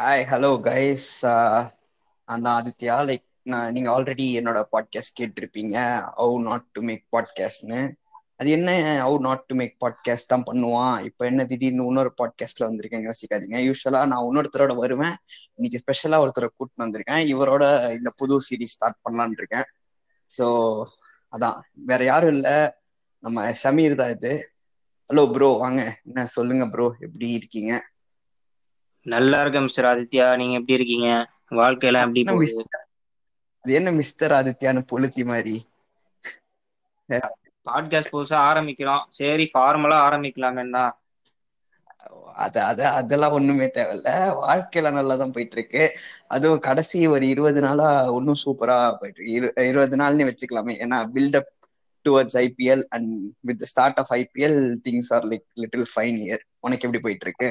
Hi hello guys அந்த Aditya. Like நான் நீங்க ஆல்ரெடி என்னோட பாட்காஸ்ட் கேட்டிருப்பீங்க. ஹவு நாட் டு மேக் பாட்காஸ்ட்னு அது என்ன how not to make podcast தான் பண்ணுவான். இப்போ என்ன திடீர்னு இன்னொரு பாட்காஸ்ட்ல வந்திருக்கேன் யோசிக்காதீங்க. யூஸ்வலா நான் இன்னொருத்தரோட வருவேன். இன்னைக்கு ஸ்பெஷலா ஒருத்தரை கூட்டின்னு வந்திருக்கேன். இவரோட இந்த புது சீரீஸ் ஸ்டார்ட் பண்ணலான் இருக்கேன். ஸோ அதான். வேற யாரும் இல்லை. நம்ம சமீர் தான் இது. ஹலோ ப்ரோ வாங்க. என்ன சொல்லுங்க ப்ரோ எப்படி இருக்கீங்க? நல்லா இருக்கேன் மிஸ்டர் ஆதித்யா. நீங்க எப்படி இருக்கீங்க? வாழ்க்கையெல்லாம் எப்படி போகுது? அது என்ன மிஸ்டர் ஆதித்யான்னு பொழுத்தி மாதிரி பாட்காஸ்ட் புதுசா ஆரம்பிக்கிறோம். சரி ஃபார்மலா ஆரம்பிக்கலாமேன்னு தான். அது அது அதெல்லாம் ஒண்ணுமே தேவையில்ல. வாழ்க்கையில நல்லா தான் போயிட்டு இருக்கு அதுவும் கடைசி ஒரு இருபது நாளா ஒன்னும் சூப்பரா போயிட்டு இருக்கு இரு இருபது நாள்னு வச்சுக்கலாமே. ஏன்னா buildup towards IPL and with start of IPL things are like little fine year உனக்கு எப்படி போயிட்டு இருக்கு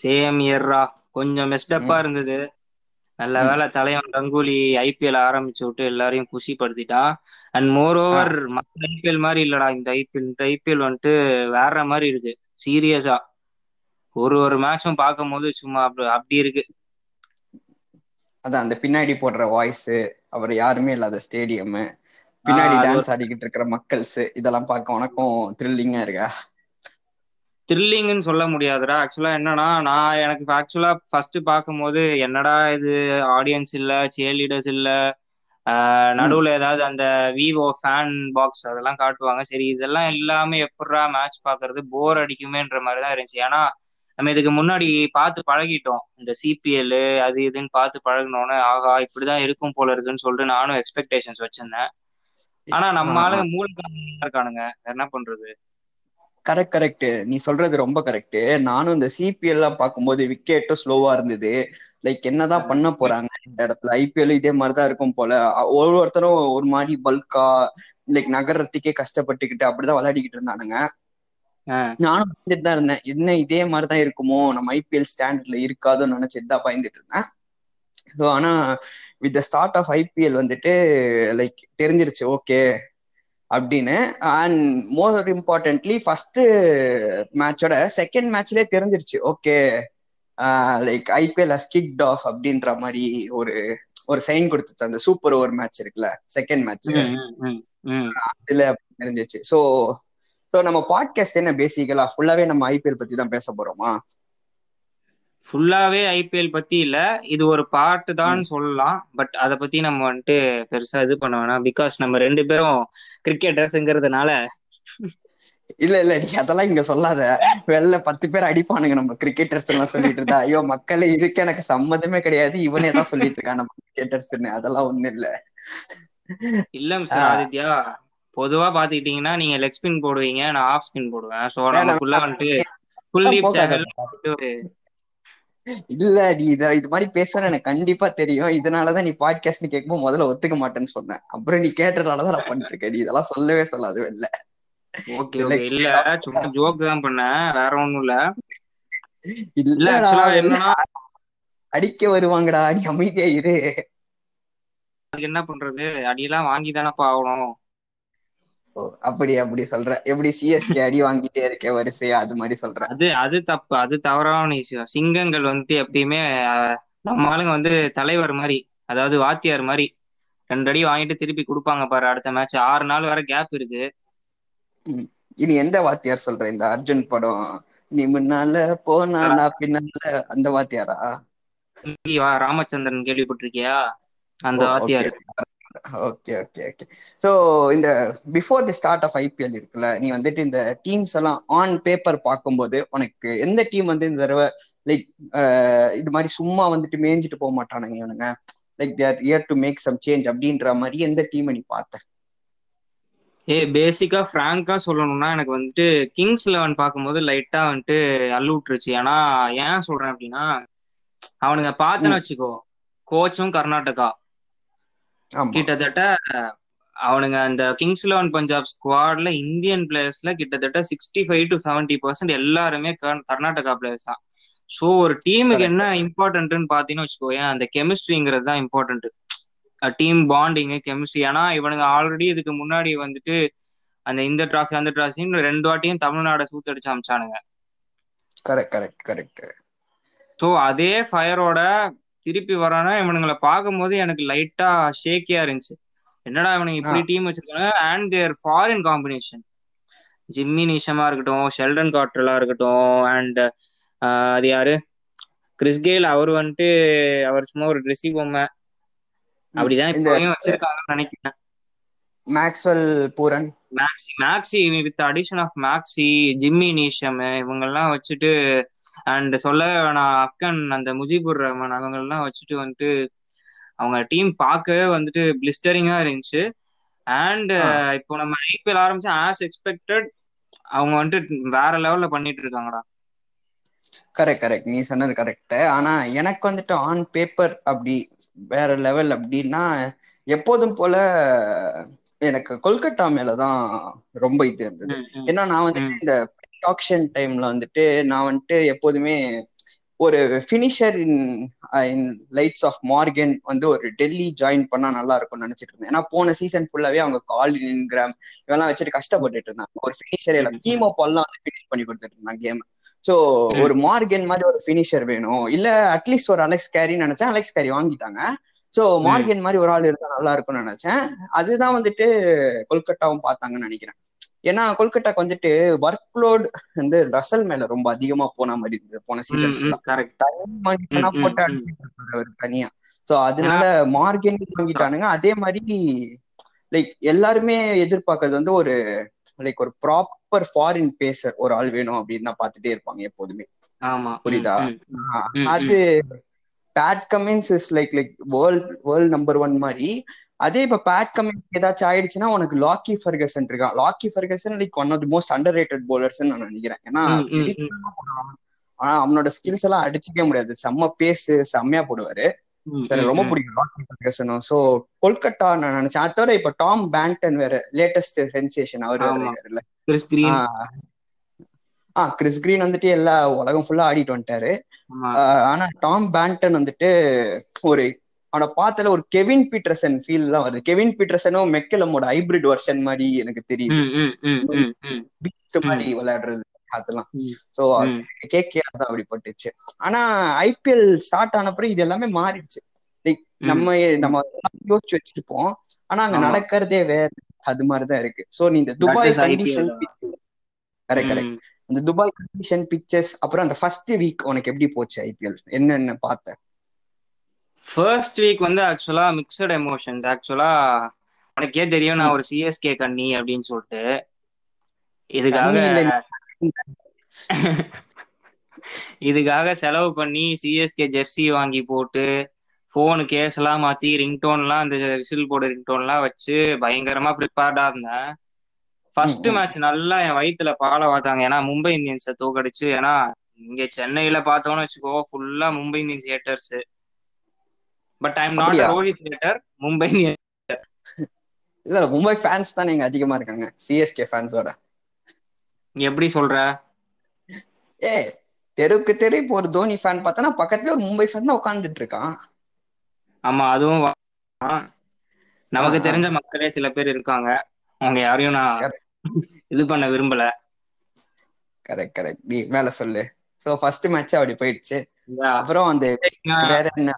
சேம் இயர்ரா. கொஞ்சம் மெஸ்டப்பா இருந்தது. நல்ல. வேளை தலைவன் கங்குலி ஐபிஎல் ஆரம்பிச்சு விட்டு எல்லாரையும் குஷிப்படுத்திட்டான் அண்ட் மோர் ஓவர் மற்ற ஐபிஎல் மாதிரி இல்லடா. இந்த ஐபிஎல் இந்த ஐபிஎல் வந்துட்டு வேற மாதிரி இருக்கு. சீரியஸா ஒரு ஒரு மேட்சும் பார்க்கும்போது சும்மா அப்படி அப்படி இருக்கு. அதான் அந்த பின்னாடி போடுற வாய்ஸ் அவர் யாருமே இல்லாத ஸ்டேடியம் பின்னாடி டான்ஸ் ஆடிக்கிட்டு இருக்கிற மக்கள்ஸ் இதெல்லாம் பார்க்க உனக்கும் த்ரில்லிங்கா இருக்கா? த்ரில்லிங்னு சொல்ல முடியாதுடா. ஆக்சுவலா என்னன்னா நான் எனக்கு ஆக்சுவலா ஃபர்ஸ்ட் பார்க்கும்போது என்னடா இது ஆடியன்ஸ் இல்ல சேர் லீடர்ஸ் இல்ல நடுவுல ஏதாவது அந்த விவோ ஃபேன் பாக்ஸ் அதெல்லாம் காட்டுவாங்க. சரி இதெல்லாம் இல்லாம எப்படிடா மேட்ச் பாக்குறது போர் அடிக்குமேன்ற மாதிரி தான் இருந்துச்சு. ஏன்னா நம்ம இதுக்கு முன்னாடி பார்த்து பழகிட்டோம். இந்த சிபிஎல் அது இதுன்னு பார்த்து பழகினோன்னே ஆகா இப்படிதான் இருக்கும் போல இருக்குன்னு சொல்லிட்டு நானும் எக்ஸ்பெக்டேஷன்ஸ் வச்சிருந்தேன். ஆனா நம்ம ஆ. ஆளுங்க மூளைக்காரங்களா இருக்கானுங்க. என்ன பண்றது? கரெக்ட் கரெக்ட் நீ சொல்றது ரொம்ப கரெக்ட் நானும் இந்த சிபிஎல் எல்லாம் பார்க்கும்போது விக்கெட்டும் ஸ்லோவா இருந்தது. லைக் என்னதான் பண்ண போறாங்க இந்த இடத்துல? ஐபிஎல் இதே மாதிரிதான் இருக்கும் போல. அ- ஒரு மாதிரி பல்கா லைக் நகர்றதுக்கே கஷ்டப்பட்டுக்கிட்டு அப்படிதான் விளையாடிக்கிட்டு இருந்தானுங்க. நானும் பயந்துட்டு தான் இருந்தேன். என்ன இதே மாதிரிதான் இருக்குமோ? நம்ம ஐபிஎல் ஸ்டாண்டர்ட்ல இருக்காதோன்னு நினைச்சிட்டு தான் பயந்துட்டு இருந்தேன். ஸோ ஆனா with the start of IPL வந்துட்டு லைக் தெரிஞ்சிருச்சு. ஓகே அப்படின்னு. அண்ட் மோர் இம்பார்ட்டன்ட்லி ஃபர்ஸ்ட் மேட்சோட செகண்ட் மேட்ச்லயே தெரிஞ்சிருச்சு. Okay like IPL has kicked off அப்படின்ற மாதிரி ஒரு ஒரு சைன் கொடுத்துச்சு. அந்த சூப்பர் ஓவர் மேட்ச் இருக்குல்ல செகண்ட் மேட்ச். அதுல தெரிஞ்சிச்சு ஸோ ஸோ நம்ம பாட்காஸ்ட் என்ன பேசிக்கலா ஃபுல்லாவே நம்ம ஐபிஎல் பத்தி தான் பேச போறோமா? ஃபுல்லாவே ஐபிஎல் பத்தி இல்ல. இது ஒரு பார்ட் தான். சொல்லலாம். பட் அத பத்தி நம்ம வந்துட்டு பெருசா இது பண்ண வேணாம். பிகாஸ் நம்ம ரெண்டு பேரும் கிரிக்கெட்டர்ஸ்ங்கிறதுனால இல்ல இல்ல. நீ அதெல்லாம் இங்க சொல்லாத. வெளில பத்து பேர் அடிப்பானுங்க நம்ம கிரிக்கெட்டர்ஸ் எல்லாம் சொல்லிட்டு இருந்தா. ஐயோ மக்களே இதுக்கு எனக்கு சம்மதமே கிடையாது. இவனே தான் சொல்லிட்டு இருக்கான் நம்ம கிரிக்கெட்டர்ஸ்னு அதெல்லாம் ஒண்ணும் இல்ல. இல்ல மிஸ்டர் ஆதித்யா. பொதுவா பாத்துக்கிட்டீங்கன்னா நீங்க லெக் ஸ்பின் போடுவீங்க. நான் ஆஃப் ஸ்பின் போடுவேன். வேணாம் நமக்குள்ள வேணாம் வந்துட்டு குல்தீப் ஒரு இல்ல நீ இத இது மாதிரி பேசுவேன்னு எனக்கு கண்டிப்பா தெரியும். இதனாலதான் நீ பாட்காஸ்ட்னு கேட்கும்போது முதல்ல ஒத்துக்க மாட்டேன்னு சொன்னேன். அப்புறம் நீ கேட்டதுனாலதான் நான் பண்ணிட்டு இருக்கேன் நீ இதெல்லாம் சொல்லவே சொல்லாது இல்ல ஓகே இல்ல சும்மா ஜோக் தான் பண்ணேன். வேற ஒண்ணும் இல்ல. இல்ல என்னன்னா அடிக்க வருவாங்கடா. நீ அமைதியா இரு. அதுக்கு என்ன பண்றது? அடியெல்லாம் வாங்கி தானப்பா ஆகணும். அப்படி அப்படி சொல்ற. எப்படி சிஎஸ்கே அடி வாங்கிட்டே இருக்க வரிசையா? அது மாதிரி சொல்ற. அது அது தப்பு. அது தவறான விஷயம். சிங்கங்கள் வந்துட்டு எப்பயுமே நம்ம ஆளுங்க வந்து தலைவர் மாதிரி அதாவது வாத்தியார் மாதிரி ரெண்டு அடி வாங்கிட்டு திருப்பி கொடுப்பாங்க பாரு அடுத்த மேட்ச் ஆறு நாள் வரை கேப் இருக்கு. இனி எந்த வாத்தியார் சொல்ற? இந்த அர்ஜுன் படம். நீ முன்னால போனா நான் பின்னால அந்த வாத்தியாரா? ராமச்சந்திரன் கேள்விப்பட்டிருக்கியா? அந்த வாத்தியார். ஓகே ஓகே ஓகே ஸோ இந்த before the start of IPL இருக்குல்ல நீ வந்துட்டு இந்த டீம்ஸ் எல்லாம் ஆன் பேப்பர் பார்க்கும்போது உனக்கு எந்த டீம் வந்து இந்த தடவை லைக் இது மாதிரி சும்மா வந்துட்டு மேய்ஞ்சிட்டு போக மாட்டானுங்க இவனுங்க. Like their year to make some change அப்படின்ற மாதிரி எந்த டீமை நீ பார்த்த? ஏ பேசிக்கா ஃப்ராங்கா சொல்லணும்னா எனக்கு வந்துட்டு கிங்ஸ் லெவன் பார்க்கும்போது லைட்டா வந்துட்டு அள்ளுவிட்டுருச்சு ஏன்னா ஏன் சொல்றேன் அப்படின்னா அவனுங்க பார்த்தேன்னு வச்சுக்கோ கோச்சும் கர்நாடகா. கிட்டத்தட்ட அவனுங்க அந்த கிங்ஸ் லெவன் பஞ்சாப் ஸ்குவாட்ல இந்தியன் பிளேயர்ஸ்ல கிட்டத்தட்ட sixty five to seventy percent எல்லாருமே கர்- கர்நாடகா பிளேயர்ஸ் தான். ஸோ ஒரு டீமுக்கு என்ன இம்பார்ட்டன்ட்னு பார்த்தீங்கன்னு வச்சுக்கோயேன் அந்த கெமிஸ்ட்ரிங்கிறது தான் இம்பார்ட்டன்ட் டீம் பாண்டிங் கெமிஸ்ட்ரி ஏன்னா இவனுங்க ஆல்ரெடி இதுக்கு முன்னாடி வந்துட்டு அந்த இந்த டிராஃபி அந்த டிராஃபின்னு ரெண்டு வாட்டியும் தமிழ்நாடை சூத்தடிச்சு அமிச்சானுங்க. கரெக்ட் கரெக்ட் கரெக்ட் ஸோ அதே ஃபயரோட திருப்பி வரானா இவனுங்களை பார்க்கும்போது எனக்கு லைட்டா ஷேக்கியா இருந்துச்சு. என்னடா இவனுங்க இப்படி டீம் வச்சிருக்காங்க? And their foreign combination Jimmy நிஷமா இருக்கட்டும் ஷெல்டன் காட்ரலா இருக்கட்டும் அண்ட் அது யாரு? கிறிஸ் கெயில் அவர் வந்துட்டு அவர் சும்மா ஒரு ட்ரெஸ்ஸி பொம்மை. அப்படிதான் இப்பயும் வச்சிருக்காங்கன்னு நினைக்கிறேன். Maxwell Pooran Maxi Maxi with addition of Maxi Jimmy Neesham இவங்கெல்லாம் வச்சுட்டு அண்ட் சொல்ல நான் ஆப்கான் அந்த முஜிபுர் ரஹ்மான் அவங்கெல்லாம் வச்சுட்டு வந்துட்டு அவங்க டீம் பார்க்கவே வந்துட்டு பிளிஸ்டரிங்கா இருந்துச்சு. அண்ட் இப்போ நம்ம ஐபிஎல் ஆரம்பிச்சு ஆஸ் எக்ஸ்பெக்டட் அவங்க வந்துட்டு வேற லெவல்ல பண்ணிட்டு இருக்காங்கடா. கரெக்ட் கரெக்ட் நீ சொன்னது கரெக்ட் ஆனா எனக்கு வந்துட்டு ஆன் பேப்பர் அப்படி வேற லெவல் அப்படின்னா எப்போதும் போல எனக்கு கொல்கட்டா மேலதான் ரொம்ப இது இருந்தது. ஏன்னா நான் வந்துட்டு இந்த ஆக்ஷன் டைம்ல வந்துட்டு நான் வந்துட்டு எப்போதுமே ஒரு finisher in in lights of Morgan வந்து ஒரு டெல்லி ஜாயின் பண்ணா நல்லா இருக்கும்னு நினைச்சிட்டு இருந்தேன். ஏன்னா போன சீசன் ஃபுல்லாவே அவங்க காலின் இன்கிராம் இவெல்லாம் வச்சுட்டு கஷ்டப்பட்டுட்டு இருந்தாங்க. ஒரு ஃபினிஷர் எல்லாம் கீமோ பால்லாம் வந்து ஃபினிஷ் பண்ணி கொடுத்துட்டு இருந்தாங்க கேம் சோ ஒரு மார்கன் மாதிரி ஒரு ஃபினிஷர் வேணும். இல்ல அட்லீஸ்ட் ஒரு அலெக்ஸ் கேரி நினைச்சேன். அலெக்ஸ் கேரி வாங்கிட்டாங்க. சோ மார்கன் மாதிரி ஒரு ஆள் இருந்தா நல்லா இருக்கும்னு நினைச்சேன். அதுதான் வந்துட்டு கொல்கட்டாவும் பார்த்தாங்கன்னு நினைக்கிறேன். ஏன்னா கொல்கட்டாக்கு வந்துட்டு ஒர்க் லோட் வந்து ரசல் மேல ரொம்ப அதிகமா போன மாதிரி இருந்தது. போன சீசன் தனி போட்டு அவர் தனியா. சோ அதனால மார்கன் வாங்கிட்டானுங்க. அதே மாதிரி லைக் எல்லாருமே எதிர்பார்க்கறது வந்து ஒரு லைக் ஒரு ப்ராப்பர் ஃபாரின் பேசர் ஒரு ஆள் வேணும் அப்படின்னு தான் பாத்துட்டே இருப்பாங்க எப்போதுமே. புரியுதா? அது Pat Cummins is like like world world number one மாதிரி அதே இப்ப பேட் கமின்ஸ் ஏதாச்சும் ஆயிடுச்சுன்னா உனக்கு லாக்கி ஃபர்கசன் இருக்கான் Lockie Ferguson like one of the most underrated bowlers நான் நினைக்கிறேன். ஏன்னா ஆனா அவனோட ஸ்கில்ஸ் எல்லாம் அடிச்சுக்கவே முடியாது. செம்ம பேசு செம்மையா போடுவாரு. ரொம்ப பிடிக்கும் லாக்கி ஃபர்கசனும் சோ கொல்கட்டா நான் நினைச்சேன். அதோட இப்ப டாம் பேங்டன் வேற லேட்டஸ்ட் சென்சேஷன் அவர் ஆ. கிறிஸ் கிரீன் வந்துட்டு எல்லா உலகம் ஃபுல்லா ஆடிட்டு வந்துட்டாரு. ஆனா டாம் பேங்டன் வந்துட்டு ஒரு அவனை பார்த்தல ஒரு கெவின் பீட்டர்சன் ஃபீல் தான் வருது. கெவின் பீட்டர்சனும் மெக்கலமோட ஹைபிரிட் வெர்ஷன் மாதிரி எனக்கு தெரியுது. மாதிரி விளையாடுறது அதெல்லாம். சோ கேகே தான் அப்படி பட்டுச்சு ஆனா ஐபிஎல் ஸ்டார்ட் ஆனப்பறம் இது எல்லாமே மாறிடுச்சு. லைக் நம்ம நம்ம யோசிச்சு வச்சிருப்போம். ஆனா அங்க நடக்கிறதே வேற அது மாதிரிதான் இருக்கு. சோ நீ இந்த துபாய் கண்டிஷன் கரெக்ட் கரெக்ட் அந்த துபாய் கண்டிஷன் பிக்சர்ஸ் அப்புறம் அந்த ஃபர்ஸ்ட் வீக் உனக்கு எப்படி போச்சு ஐபிஎல் என்னென்ன பார்த்த? ஃபர்ஸ்ட் வீக் வந்து ஆக்சுவலா மிக்சட் எமோஷன்ஸ் ஆக்சுவலா உனக்கே தெரியும் நான் ஒரு சிஎஸ்கே கண்ணி அப்படின்னு சொல்லிட்டு. இதுக்காக இதுக்காக செலவு பண்ணி சிஎஸ்கே ஜெர்சி வாங்கி போட்டு ஃபோனு கேஸ் எல்லாம் மாத்தி ரிங்டோன்லாம் அந்த விசில் போர்டு ரிங்டோன்லாம் வச்சு பயங்கரமா ப்ரிப்பேர்டா இருந்தேன். ஃபர்ஸ்ட் மேட்ச் நல்லா என் வயிற்றுல பால பார்த்தாங்க ஏன்னா மும்பை இந்தியன்ஸை தோக்கடிச்சு ஏன்னா இங்க சென்னையில பார்த்தோம்னு வச்சுக்கோ ஃபுல்லா Mumbai Indians haters but I am not Rohit hater Mumbai இல்ல மும்பை ஃபேன்ஸ் தான் நீங்க அதிகமா இருக்காங்க. சிஎஸ்கே ஃபேன்ஸோட எப்படி சொல்ற? ஏ தெருக்கு தெரு இப்போ ஒரு தோனி ஃபேன் பார்த்தனா பக்கத்துல ஒரு மும்பை ஃபேன் தான் உட்கார்ந்துட்டு இருக்கான். ஆமா அதுவும் நமக்கு தெரிஞ்ச மக்களே சில பேர் இருக்காங்க. அவங்க யாரையும் நான் இது பண்ண விரும்பல. Correct correct. நீ மேல சொல்லு. சோ ஃபர்ஸ்ட் மேட்ச் அப்படி போயிடுச்சு. அப்புறம் அந்த வேற என்ன?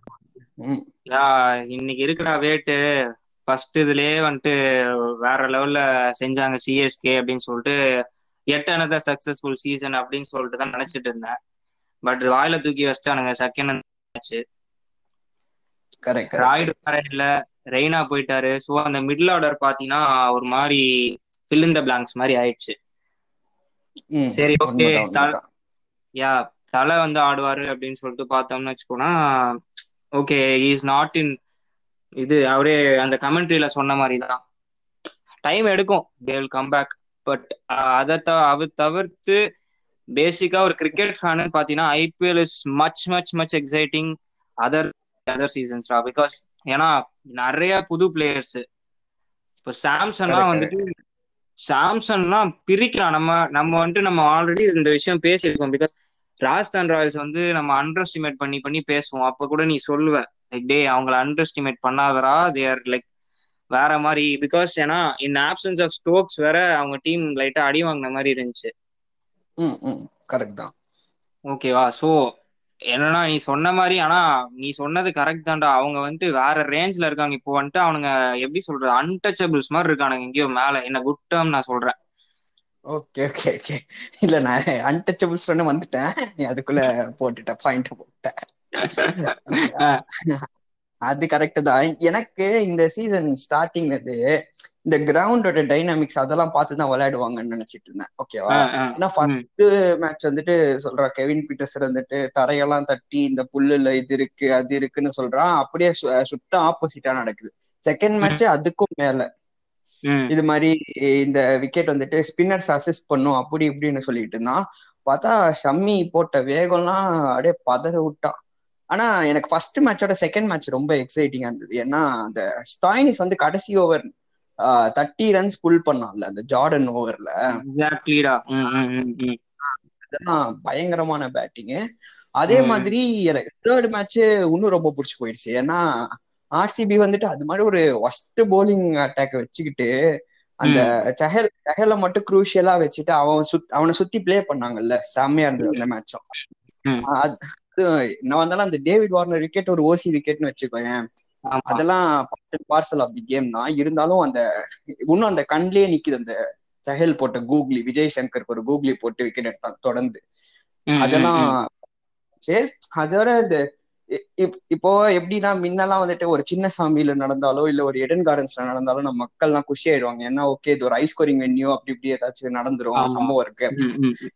இன்னைக்கு இருக்குடா வேட்டு ஃபர்ஸ்ட் இதுலயே வந்துட்டு வேற லெவல்ல செஞ்சாங்க சிஎஸ்கே அப்படின்னு சொல்லிட்டு எட் அனதர் சக்சஸ்ஃபுல் சீசன் அப்படின்னு சொல்லிட்டு தான் நினைச்சிட்டு இருந்தேன். பட் வாயில தூக்கி வச்சிட்டானுங்க செகண்ட் மேட்ச் ராய்டு வேற இல்ல ரெய்னா போயிட்டாரு. ஸோ அந்த மிடில் ஆர்டர் பாத்தீங்கன்னா ஒரு மாதிரி ஃபில் இன் த பிளாங்க்ஸ் மாதிரி ஆயிடுச்சு. சரி ஓகே யா தலை வந்து ஆடுவாரு அப்படின்னு சொல்லிட்டு பார்த்தோம்னு வச்சுக்கோனா ஓகே இஸ் நாட் இன் இது அவரே அந்த கமெண்ட்ரியில சொன்ன மாதிரி தான் டைம் எடுக்கும் they will come back but அதை அதை தவிர்த்து பேசிக்கா ஒரு கிரிக்கெட் ஃபேனு பாத்தீங்கன்னா IPL is much much much exciting other other சீசன்ஸ்ரா because ஏன்னா நிறைய புது பிளேயர்ஸ் இப்போ சாம்சன்லாம் வந்துட்டு சாம்சன்லாம் பிரிக்கிறான் நம்ம நம்ம வந்துட்டு நம்ம ஆல்ரெடி இந்த விஷயம் பேசியிருக்கோம். பிகாஸ் ராஜஸ்தான் ராயல்ஸ் வந்து நம்ம அண்டர் எஸ்டிமேட் பண்ணி பண்ணி பேசுவோம். அப்ப கூட நீ சொல்லுவ லைக் டே அவங்கள அண்டர் எஸ்டிமேட் பண்ணாதரா தே ஆர் லைக் வேற மாதிரி. பிகாஸ் ஏன்னா இன் ஆப்சன்ஸ் ஆஃப் ஸ்டோக்ஸ் வேற அவங்க டீம் லைட்டா அடி வாங்கின மாதிரி இருந்துச்சு. கரெக்ட் தான். ஓகேவா ஸோ என்னன்னா நீ சொன்ன மாதிரி ஆனா நீ சொன்னது கரெக்ட் தான்டா. அவங்க வந்துட்டு வேற ரேஞ்ச்ல இருக்காங்க. இப்போ வந்துட்டு அவனுங்க எப்படி சொல்றது அன்டச்சபிள்ஸ் மாதிரி இருக்கானுங்க. எங்கேயோ மேல. என்ன குட் டேர்ம் நான் சொல்றேன். Okay okay okay. இல்ல நான் அன்டச்சபிள்ஸ் பண்ண வந்துட்டேன். நீ அதுக்குள்ள போட்டுட்ட பாயிண்ட் போட்டேன் அது கரெக்ட் தான். எனக்கு இந்த சீசன் ஸ்டார்டிங்ல இருந்து இந்த கிரவுண்டோட டைனாமிக்ஸ் அதெல்லாம் பார்த்து தான் விளையாடுவாங்கன்னு நினைச்சிட்டு இருந்தேன். ஓகேவா ஏன்னா ஃபர்ஸ்ட் மேட்ச் வந்துட்டு சொல்றா கெவின் பீட்டர்ஸ் வந்துட்டு தரையெல்லாம் தட்டி இந்த புல்லுல இது இருக்கு அது இருக்குன்னு சொல்றான் அப்படியே சுத்த ஆப்போசிட்டா நடக்குது. செகண்ட் மேட்ச் அதுக்கும் மேல. இது மாதிரி இந்த விக்கெட் வந்துட்டு ஸ்பின்னர்ஸ் அசிஸ்ட் பண்ணும் அப்படி இப்படின்னு சொல்லிட்டு இருந்தான். பார்த்தா ஷம்மி போட்ட வேகம்லாம் அப்படியே பதற விட்டான் ஆனா எனக்கு ஃபர்ஸ்ட் மேட்சோட செகண்ட் மேட்ச் ரொம்ப எக்ஸைட்டிங்கா இருந்தது. ஏன்னா அந்த ஸ்டாயினிஸ் வந்து கடைசி ஓவர் தேர்ட்டி ரன்ஸ் புல் பண்ணான்ல அந்த ஜார்டன் ஓவர்ல அதெல்லாம் பயங்கரமான பேட்டிங்கு அதே மாதிரி எனக்கு தேர்ட் மேட்ச் இன்னும் ரொம்ப பிடிச்சி போயிடுச்சு. ஏன்னா ஆர்சிபி வந்துட்டு அது மாதிரி ஒரு ஒஸ்ட் போலிங் அட்டாக் வச்சுக்கிட்டு அந்த சஹல் சஹல மட்டும் குரூஷியலா வச்சுட்டு அவன் சுத் அவனை சுத்தி பிளே பண்ணாங்கல்ல செம்மையா இருந்தது அந்த மேட்சும் நான் வந்தாலும் அந்த டேவிட் வார்னர் விக்கெட் ஒரு ஓசி விக்கெட்னு வச்சுக்கோயேன். அதெல்லாம் பார்சல் ஆஃப் தி கேம் தான். இருந்தாலும் அந்த இன்னும் அந்த கண்லயே நிக்குது அந்த சஹல் போட்ட கூகுளி விஜய் சங்கருக்கு ஒரு கூகுளி போட்டு விக்கெட் எடுத்தான் தொடர்ந்து. அதெல்லாம் அதோட இந்த இப்போ எப்படின்னா முன்னெல்லாம் வந்துட்டு ஒரு சின்ன சாமியில நடந்தாலோ இல்ல ஒரு எடன் கார்டன்ஸ்ல நடந்தாலும் நம்ம மக்கள் எல்லாம் குஷி ஆயிடுவாங்க. ஏன்னா ஓகே இது ஒரு ஐ ஸ்கோரிங் வென்யூ அப்படி இப்படி ஏதாச்சும் நடந்துரும் சம்பவம் இருக்கு.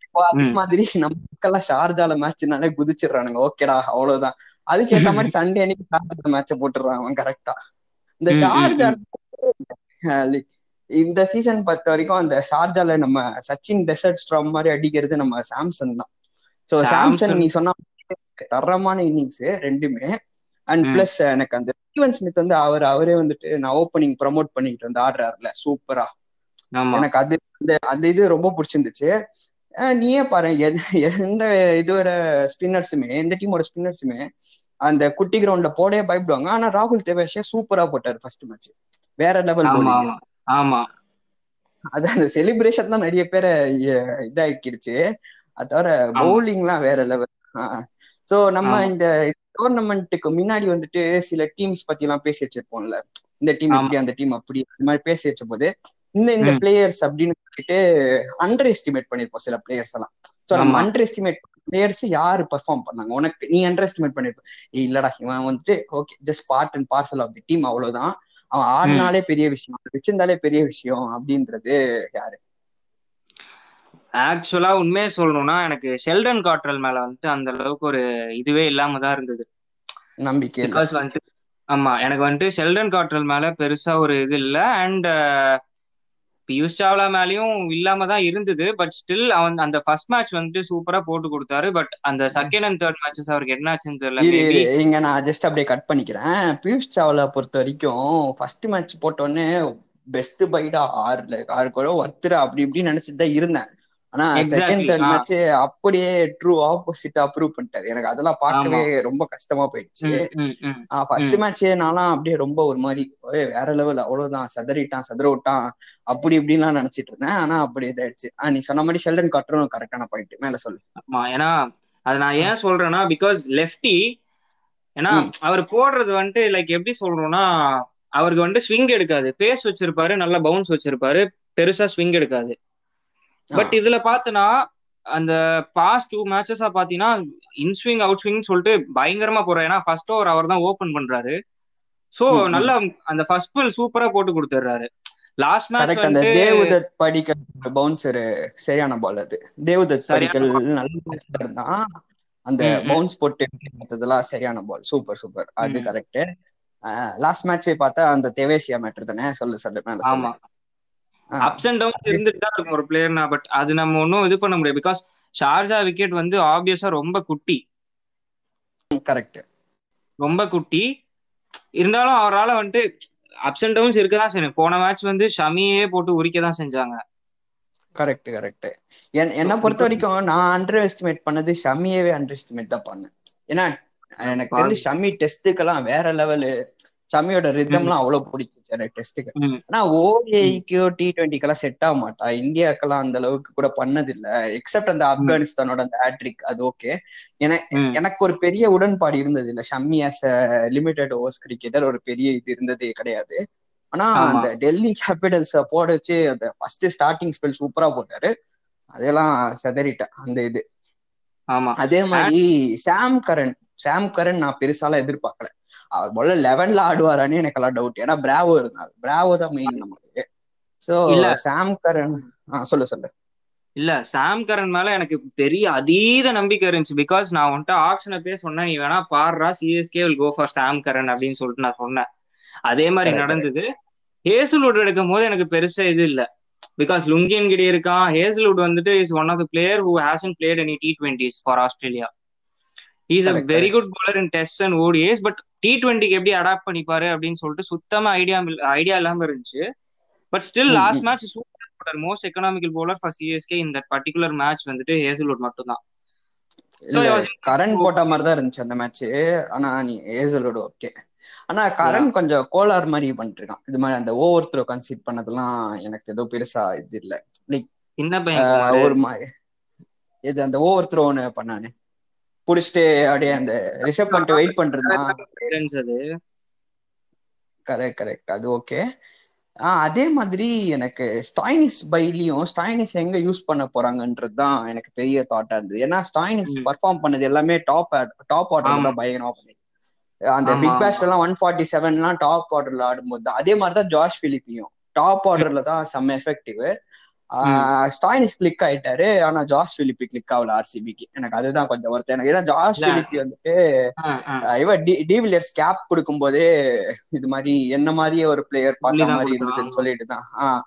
இப்போ அதே மாதிரி நம்ம மக்கள்லாம் ஷார்ஜால மேட்ச்னாலே குதிச்சிடுறானுங்க. ஓகேடா அவ்வளவுதான். அதுக்கேற்ற மாதிரி சண்டே அன்னைக்கு ஷார்ஜா மேட்ச போட்டுடுறாங்க கரெக்டா இந்த ஷார்ஜா இந்த சீசன் பொறுத்த வரைக்கும் அந்த ஷார்ஜால நம்ம சச்சின் டெசர்ட் ஸ்ட்ராம் மாதிரி அடிக்கிறது நம்ம சாம்சன் தான். சோ சாம்சன் நீ சொன்ன தரமான இன்னிங்ஸ் ரெண்டுமே. அண்ட் பிளஸ் எனக்கு அந்த ஸ்டீவன் ஸ்மித் வந்து அவர் அவரே வந்துட்டு நான் ஓப்பனிங் ப்ரமோட் பண்ணிட்டு வந்து ஆடுறாருல சூப்பரா எனக்கு அது அந்த அந்த இது ரொம்ப பிடிச்சிருந்துச்சு. நீயே பாரு எந்த இதோட ஸ்பின்னர்ஸுமே எந்த டீமோட ஸ்பின்னர்ஸுமே அந்த குட்டி கிரவுண்ட்ல போடவே பயப்படுவாங்க. ஆனா ராகுல் தேவேஷே சூப்பரா போட்டாரு ஃபர்ஸ்ட் மேட்ச் வேற லெவல் ஆமா அது அந்த செலிப்ரேஷன் தான் நிறைய பேரை இதாக்கிடுச்சு. அது தவிர பவுலிங்லாம் வேற லெவல் சோ நம்ம இந்த டோர்னமெண்ட்டுக்கு முன்னாடி வந்துட்டு சில டீம்ஸ் பத்தி எல்லாம் பேசி வச்சிருப்போம்ல. இந்த டீம் இப்படி அந்த டீம் அப்படி இந்த மாதிரி பேசி வச்ச போது இந்த இந்த பிளேயர்ஸ் அப்படின்னு சொல்லிட்டு அண்டர் எஸ்டிமேட் பண்ணிருப்போம் சில பிளேயர்ஸ் எல்லாம். சோ நம்ம அண்டர் எஸ்டிமேட் பிளேயர்ஸ் யாரு பெர்ஃபார்ம் பண்ணாங்க? உனக்கு நீ அண்டர் எஸ்டிமேட் பண்ணிருப்ப இல்லடா இவன் வந்துட்டு okay just part and parcel of the team அவ்வளவுதான். அவன் ஆடினாலே பெரிய விஷயம் வச்சிருந்தாலே பெரிய விஷயம் அப்படின்றது யாரு? ஆக்சுவலா உண்மையை சொல்லணும்னா எனக்கு ஷெல்டன் காட்ரல் மேல வந்துட்டு அந்த அளவுக்கு ஒரு இதுவே இல்லாம தான் இருந்தது. நம்பிக்கை பிகாஸ் வந்துட்டு ஆமா எனக்கு வந்துட்டு ஷெல்டன் காட்ரல் மேல பெருசா ஒரு இது இல்ல. அண்ட் பியூஷ் சாவ்லா மேலயும் இல்லாம தான் இருந்தது. பட் ஸ்டில் அவன் அந்த ஃபர்ஸ்ட் மேட்ச் வந்துட்டு சூப்பரா போட்டு கொடுத்தாரு. பட் அந்த செகண்ட் அண்ட் தேர்ட் மேட்சஸ் அவருக்கு என்னாச்சுன்னு தெரியல இங்க நான் ஜஸ்ட் அப்படியே கட் பண்ணிக்கிறேன். பியூஷ் சாவ்லா பொறுத்த வரைக்கும் ஃபர்ஸ்ட் மேட்ச் போட்டோடனே பெஸ்ட் பைடா ஆறுல ஆறு கூட ஒருத்தர் அப்படி இப்படி நினைச்சிட்டு தான் இருந்தேன். ஆனா செகண்ட் தேர்ட் மேட்ச் அப்படியே ட்ரூ ஆப்போசிட் அப்ரூவ் பண்ணிட்டாரு. எனக்கு அதெல்லாம் பார்க்கவே ரொம்ப கஷ்டமா போயிடுச்சு. ஃபர்ஸ்ட் மேட்ச் நான்லாம் அப்படியே ரொம்ப ஒரு மாதிரி வேற லெவல் அவ்வளவுதான் சதறிட்டான் சதற விட்டான் அப்படி இப்படின்லாம் நினைச்சிட்டு இருந்தேன். ஆனா அப்படி இதாயிடுச்சு. ஆஹ் நீ சொன்ன மாதிரி ஷெல்டன் காட்டரும் கரெக்டான பாயிண்ட் மேல சொல்லு. ஆமா ஏன்னா அது நான் ஏன் சொல்றேன்னா பிகாஸ் லெஃப்டி ஏன்னா அவர் போடுறது வந்துட்டு லைக் எப்படி சொல்றோம்னா அவருக்கு வந்துட்டு ஸ்விங் எடுக்காது. பேஸ் வச்சிருப்பாரு நல்லா பவுன்ஸ் வச்சிருப்பாரு. பெருசா ஸ்விங் எடுக்காது. பட் இதுல பாத்தனா அந்த பாஸ்ட் டூ மேட்சஸா பாத்தீங்கன்னா இன்ஸ்விங் அவுட் ஸ்விங் சொல்லிட்டு பயங்கரமா போறாரு. ஏன்னா ஃபர்ஸ்ட் ஓவர் அவர் தான் ஓபன் பண்றாரு சோ நல்லா அந்த ஃபர்ஸ்ட் பால் சூப்பரா போட்டு கொடுத்துறாரு லாஸ்ட் மேட்ச் அந்த தேவதத் படிக்கல் பவுன்சர் சரியான பால் அது. தேவதத் படிக்கல் நல்ல இருந்தான் அந்த பவுன்ஸ் போட்டு பார்த்ததெல்லாம் சரியான பால் சூப்பர் சூப்பர் அது கரெக்ட் லாஸ்ட் மேட்ச் பார்த்தா அந்த தேவேசியா மேட்டர் தானே? சொல்லு சொல்லு மேல ஆமா. அப்ஸ் அண்ட் டவுன்ஸ் இருந்துட்டு தான் இருக்கும் ஒரு பிளேயர்னா பட் அது நம்ம ஒன்றும் இது பண்ண முடியாது. பிகாஸ் ஷார்ஜா விக்கெட் வந்து ஆப்வியஸா ரொம்ப குட்டி. கரெக்ட் ரொம்ப குட்டி. இருந்தாலும் அவரால் வந்துட்டு அப்ஸ் அண்ட் டவுன்ஸ் இருக்க தான் செய்யணும். போன மேட்ச் வந்து ஷமியே போட்டு உரிக்க தான் செஞ்சாங்க கரெக்ட் கரெக்ட் என்ன பொறுத்த வரைக்கும் நான் அண்டர் எஸ்டிமேட் பண்ணது ஷமியவே அண்டர் எஸ்டிமேட் தான் பண்ணேன். ஏன்னா எனக்கு தெரிஞ்சு ஷமி டெஸ்ட்டுக்கெல்லாம் வேற லெவலு ஷமியோட ரிதம்லாம் அவ்வளவு பிடிச்சிச்சு எனக்கு டெஸ்ட்டுக்கு. ஆனா ஓடிஐக்கு டி டுவெண்ட்டிக்கெல்லாம் செட் ஆக மாட்டா. இந்தியாக்கெல்லாம் அந்த அளவுக்கு கூட பண்ணது இல்ல எக்ஸப்ட் அந்த ஆப்கானிஸ்தானோட அந்த ஹேட்ரிக் அது ஓகே. எனக்கு ஒரு பெரிய உடன்பாடு இருந்தது இல்ல. Shami as limited overs cricketer ஒரு பெரிய இது இருந்ததே கிடையாது. ஆனா. அந்த டெல்லி கேபிட்டல்ஸ் போட வச்சு அந்த ஃபர்ஸ்ட் ஸ்டார்டிங் ஸ்பெல் சூப்பரா போட்டாரு. அதெல்லாம் செதறிட்டேன் அந்த இது. ஆமா. அதே மாதிரி சாம் கரன் சாம் கரன் நான் பெருசாலாம் எதிர்பார்க்கல. முதல்ல லெவன்ல ஆடுவாரான்னு எனக்கு எல்லாம் டவுட் ஏன்னா பிராவோ இருந்தார். பிராவோ தான் மெயின் நமக்கு சோ இல்ல. சாம் கரன் சொல்லு சொல்லு. இல்ல சாம் கரன் மேல எனக்கு பெரிய அதீத நம்பிக்கை இருந்துச்சு. பிகாஸ் நான் உன்கிட்ட ஆப்ஷனை பேர் சொன்னேன். நீ வேணா பாடுறா. CSK will go for Sam Curran அப்படின்னு சொல்லிட்டு நான் சொன்னேன். அதே மாதிரி நடந்தது. ஹேசல்வுட் எடுக்கும் போது எனக்கு பெருசா இது இல்ல. பிகாஸ் லுங்கியன் கிட்ட இருக்கான். ஹேசல்வுட் வந்துட்டு is one of the player who hasn't played any T twenties for Australia is a very good bowler in test and ODIs but T டுவெண்ட்டிக்கு எப்படி அடாப்ட் பண்ணிப்பாரு அப்படின்னு சொல்லிட்டு சுத்தமா ஐடியா ஐடியா இல்லாம இருந்துச்சு. But still lost. Match super most economical bowler for CSK இந்த particular match வந்துட்டு Hazlewood மட்டும்தான். So, இல்ல it was- கரண் போட்ட மாதிரி தான் இருந்துச்சு அந்த மேட்ச் ஆனா நீ ஏசலோட ஓகே ஆனா கரண் கொஞ்சம் கோளார் மாதிரி பண்ணிட்டு இருக்கான். இது மாதிரி அந்த ஓவர் த்ரோ கன்சிட் பண்ணதெல்லாம் எனக்கு ஏதோ பெருசா இது இல்ல. லைக். ஒரு மாதிரி. இது அந்த ஓவர் த்ரோ ஒன்னு பண்ணானே. புடிச்சிட்டு அப்படியே அந்த ரிஷப் பண்ணிட்டு வெயிட் அது. கரெக்ட் கரெக்ட் அது ஓகே ஆஹ் அதே மாதிரி எனக்கு ஸ்டாயினிஸ் பைலியும் ஸ்டாயினிஸ் எங்க யூஸ் பண்ண போறாங்கன்றது தான் எனக்கு பெரிய தாட்டா இருந்தது. ஏன்னா ஸ்டாயினிஸ். பர்ஃபார்ம் பண்ணது எல்லாமே டாப் டாப் ஆர்டர். தான் பயங்கரமா பண்ணி அந்த பிக். பேஸ்ட் எல்லாம் ஒன் ஃபார்ட்டி செவன்லாம் டாப் ஆர்டர்ல ஆடும்போது தான் அதே மாதிரி தான் ஜார்ஜ் பிலிப்பியும் டாப் ஆர்டர்ல தான் செம்ம எஃபெக்டிவ் ஸ்டாயினிஸ் கிளிக் ஆயிட்டாரு. ஆனா ஜார்ஜ் பிலிப்பி கிளிக் ஆகல ஆர்சிபிக்கு எனக்கு அதுதான் கொஞ்சம் வருத்தம் எனக்கு ஏன்னா ஜார்ஜ். பிலிப்பி வந்துட்டு டி டிவிலியர்ஸ் கேப் கொடுக்கும் போதே இது மாதிரி என்ன மாதிரியே ஒரு பிளேயர் பார்த்த மாதிரி இருந்ததுன்னு. சொல்லிட்டு தான். ஆஹ்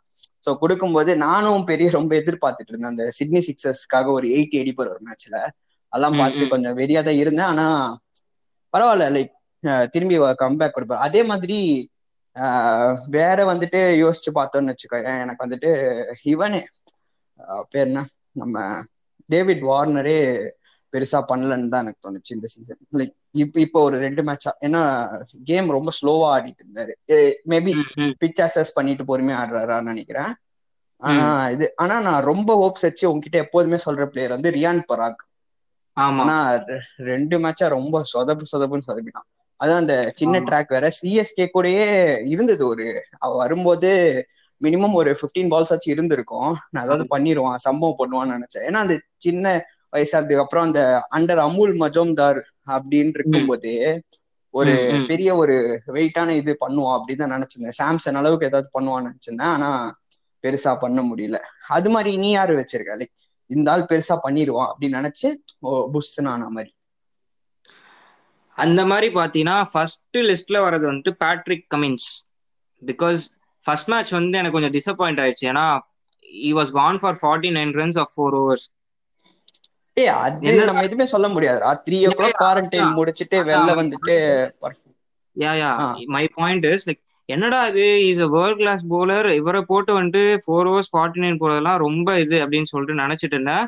சோ கொடுக்கும்போது நானும் பெரிய ரொம்ப எதிர்பார்த்துட்டு இருந்தேன். அந்த சிட்னி சிக்ஸர்ஸ்க்காக ஒரு எயிட்டி அடிப்பார் ஒரு மேட்ச்ல அதெல்லாம் பார்த்து. கொஞ்சம் வெறியா தான் இருந்தேன். ஆனா பரவாயில்ல. லைக் திரும்பி கம்பேக் கொடுப்பாரு. அதே மாதிரி வேற வந்துட்டு யோசிச்சு பார்த்தோம்னு வச்சுக்கோ எனக்கு வந்துட்டு இவனே பேர் என்ன? நம்ம டேவிட் வார்னரே பெருசா பண்ணலன்னு தான் எனக்கு தோணுச்சு இந்த சீசன் லைக் இப்ப இப்போ ஒரு ரெண்டு மேட்சா ஏன்னா கேம் ரொம்ப ஸ்லோவா ஆடிட்டு இருந்தாரு. மேபி. பிச் அசஸ் பண்ணிட்டு பொறுமையா ஆடுறாரான்னு நினைக்கிறேன். ஆனா இது ஆனா நான் ரொம்ப ஹோப்ஸ் வச்சு உங்ககிட்ட எப்போதுமே சொல்ற பிளேயர் வந்து ரியான் பராக் ஆனா ரெண்டு மேட்சா ரொம்ப சொதப்பு சொதப்புன்னு சொதப்பிட்டான். அதான் அந்த சின்ன. ட்ராக் வேற. சிஎஸ்கே கூடயே இருந்தது ஒரு. வரும்போது மினிமம் ஒரு 15 பால்ஸ் ஆச்சு இருந்திருக்கும். நான் அதாவது பண்ணிடுவான் சம்பவம் பண்ணுவான்னு நினைச்சேன். ஏன்னா அந்த சின்ன வயசானதுக்கு அப்புறம் அந்த அண்டர் அமுல் மஜோம்தார் அப்படின்னு இருக்கும்போதே ஒரு. பெரிய ஒரு வெயிட்டான இது பண்ணுவான் அப்படின்னு தான் நினைச்சிருந்தேன். சாம்சங் அளவுக்கு ஏதாவது பண்ணுவான்னு நினைச்சிருந்தேன். ஆனா பெருசா பண்ண முடியல. அது மாதிரி நீ யாரு வச்சிருக்க? லைக் இந்த ஆள் பெருசா பண்ணிடுவான் அப்படின்னு நினைச்சு ஓ புஷ்னு ஆன மாதிரி. அந்த மாதிரி பாத்தீங்கன்னா ஃபர்ஸ்ட் லிஸ்ட்ல வர்றது வந்துட்டு Patrick Cummins because first match வந்து எனக்கு கொஞ்சம் டிசப்பாயிண்ட் ஆயிடுச்சு. ஏன்னா he was gone for forty nine runs off four overs அது நம்ம எதுவுமே சொல்ல முடியாது. த்ரீ ஓ கிளாக் குவாரண்டைன் முடிச்சிட்டு வெளில வந்துட்டு yeah yeah. My point is like என்னடா இது? Is world class bowler. இவரை போட்டு வந்துட்டு ஃபோர் ஓவர்ஸ் ஃபார்ட்டி நைன் போறதெல்லாம் ரொம்ப இது அப்படின்னு சொல்லிட்டு நினைச்சிட்டு இருந்தேன்.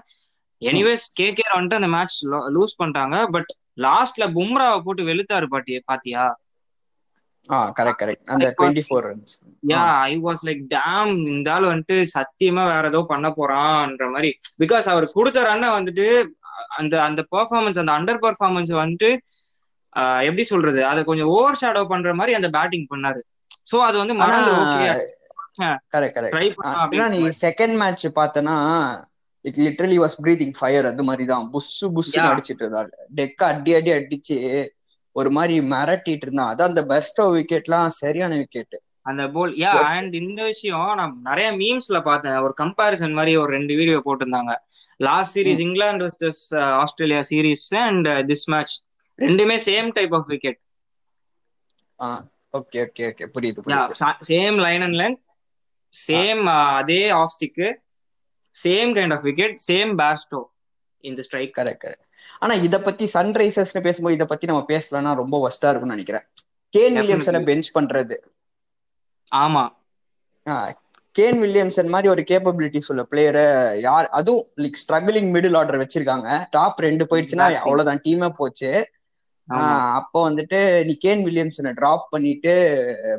எனிவேஸ் கேகேஆர் வந்துட்டு அந்த மேட்ச் லூஸ் பண்ணிட்டாங்க. பட் லாஸ்ட்ல பும்ராவை போட்டு வெளுத்தாரு பாட்டி பாத்தியா? ஆ கரெக்ட் கரெக்ட் அந்த twenty four runs yeah I was like damn இந்த ஆள் வந்துட்டு சத்தியமா வேற ஏதோ பண்ண போறான்ற மாதிரி. பிகாஸ் அவர் கொடுத்த ரன்னை வந்துட்டு அந்த அந்த பெர்ஃபார்மன்ஸ் அந்த அண்டர் பெர்ஃபார்மன்ஸ் வந்துட்டு எப்படி சொல்றது? அதை கொஞ்சம் ஓவர் ஷேடோ பண்ற மாதிரி அந்த பேட்டிங் பண்ணாரு. சோ அது வந்து மறந்து ஓகே கரெக்ட் கரெக்ட் நீ செகண்ட் மேட்ச் பார்த்தனா it literally was breathing fire அது மாதிரி தான் புஸ்ஸு Yeah. அடிச்சிட்டு இருந்தாரு டெக்க அடி அடி அடிச்சு ஒரு மாதிரி மிரட்டிட்டு இருந்தான் அதான் அந்த பெஸ்டோ விக்கெட்லாம் சரியான விக்கெட் அந்த போல் யா அண்ட் இந்த விஷயம் நான் நிறைய மீம்ஸ்ல பார்த்தேன். ஒரு கம்பாரிசன் மாதிரி ஒரு ரெண்டு வீடியோ போட்டிருந்தாங்க. Last series England versus Australia series and this match ரெண்டுமே same type of wicket okay okay okay புரியுது same line and length same அதே off stick same kind of wicket same Bairstow இந்த strike correct correct ஆனா இத பத்தி சன்ரைசர்ஸ்னு பேசும்போது இத பத்தி நம்ம பேசலன்னா ரொம்ப ஒஸ்டா இருக்கும்னு நினைக்கிறேன். கேன் வில்லியம்சனை பெஞ்ச் பண்றது. ஆமா. கேன் வில்லியம்சன் மாதிரி ஒரு கேப்பபிலிட்டிஸ் உள்ள பிளேயரை யார் அதுவும் லைக் ஸ்ட்ரகிளிங் மிடில் ஆர்டர் வச்சிருக்காங்க. டாப் ரெண்டு போயிடுச்சுன்னா. அவ்வளவுதான் டீமே போச்சு. அப்போ வந்துட்டு நீ கேன் வில்லியம்சனை டிராப் பண்ணிட்டு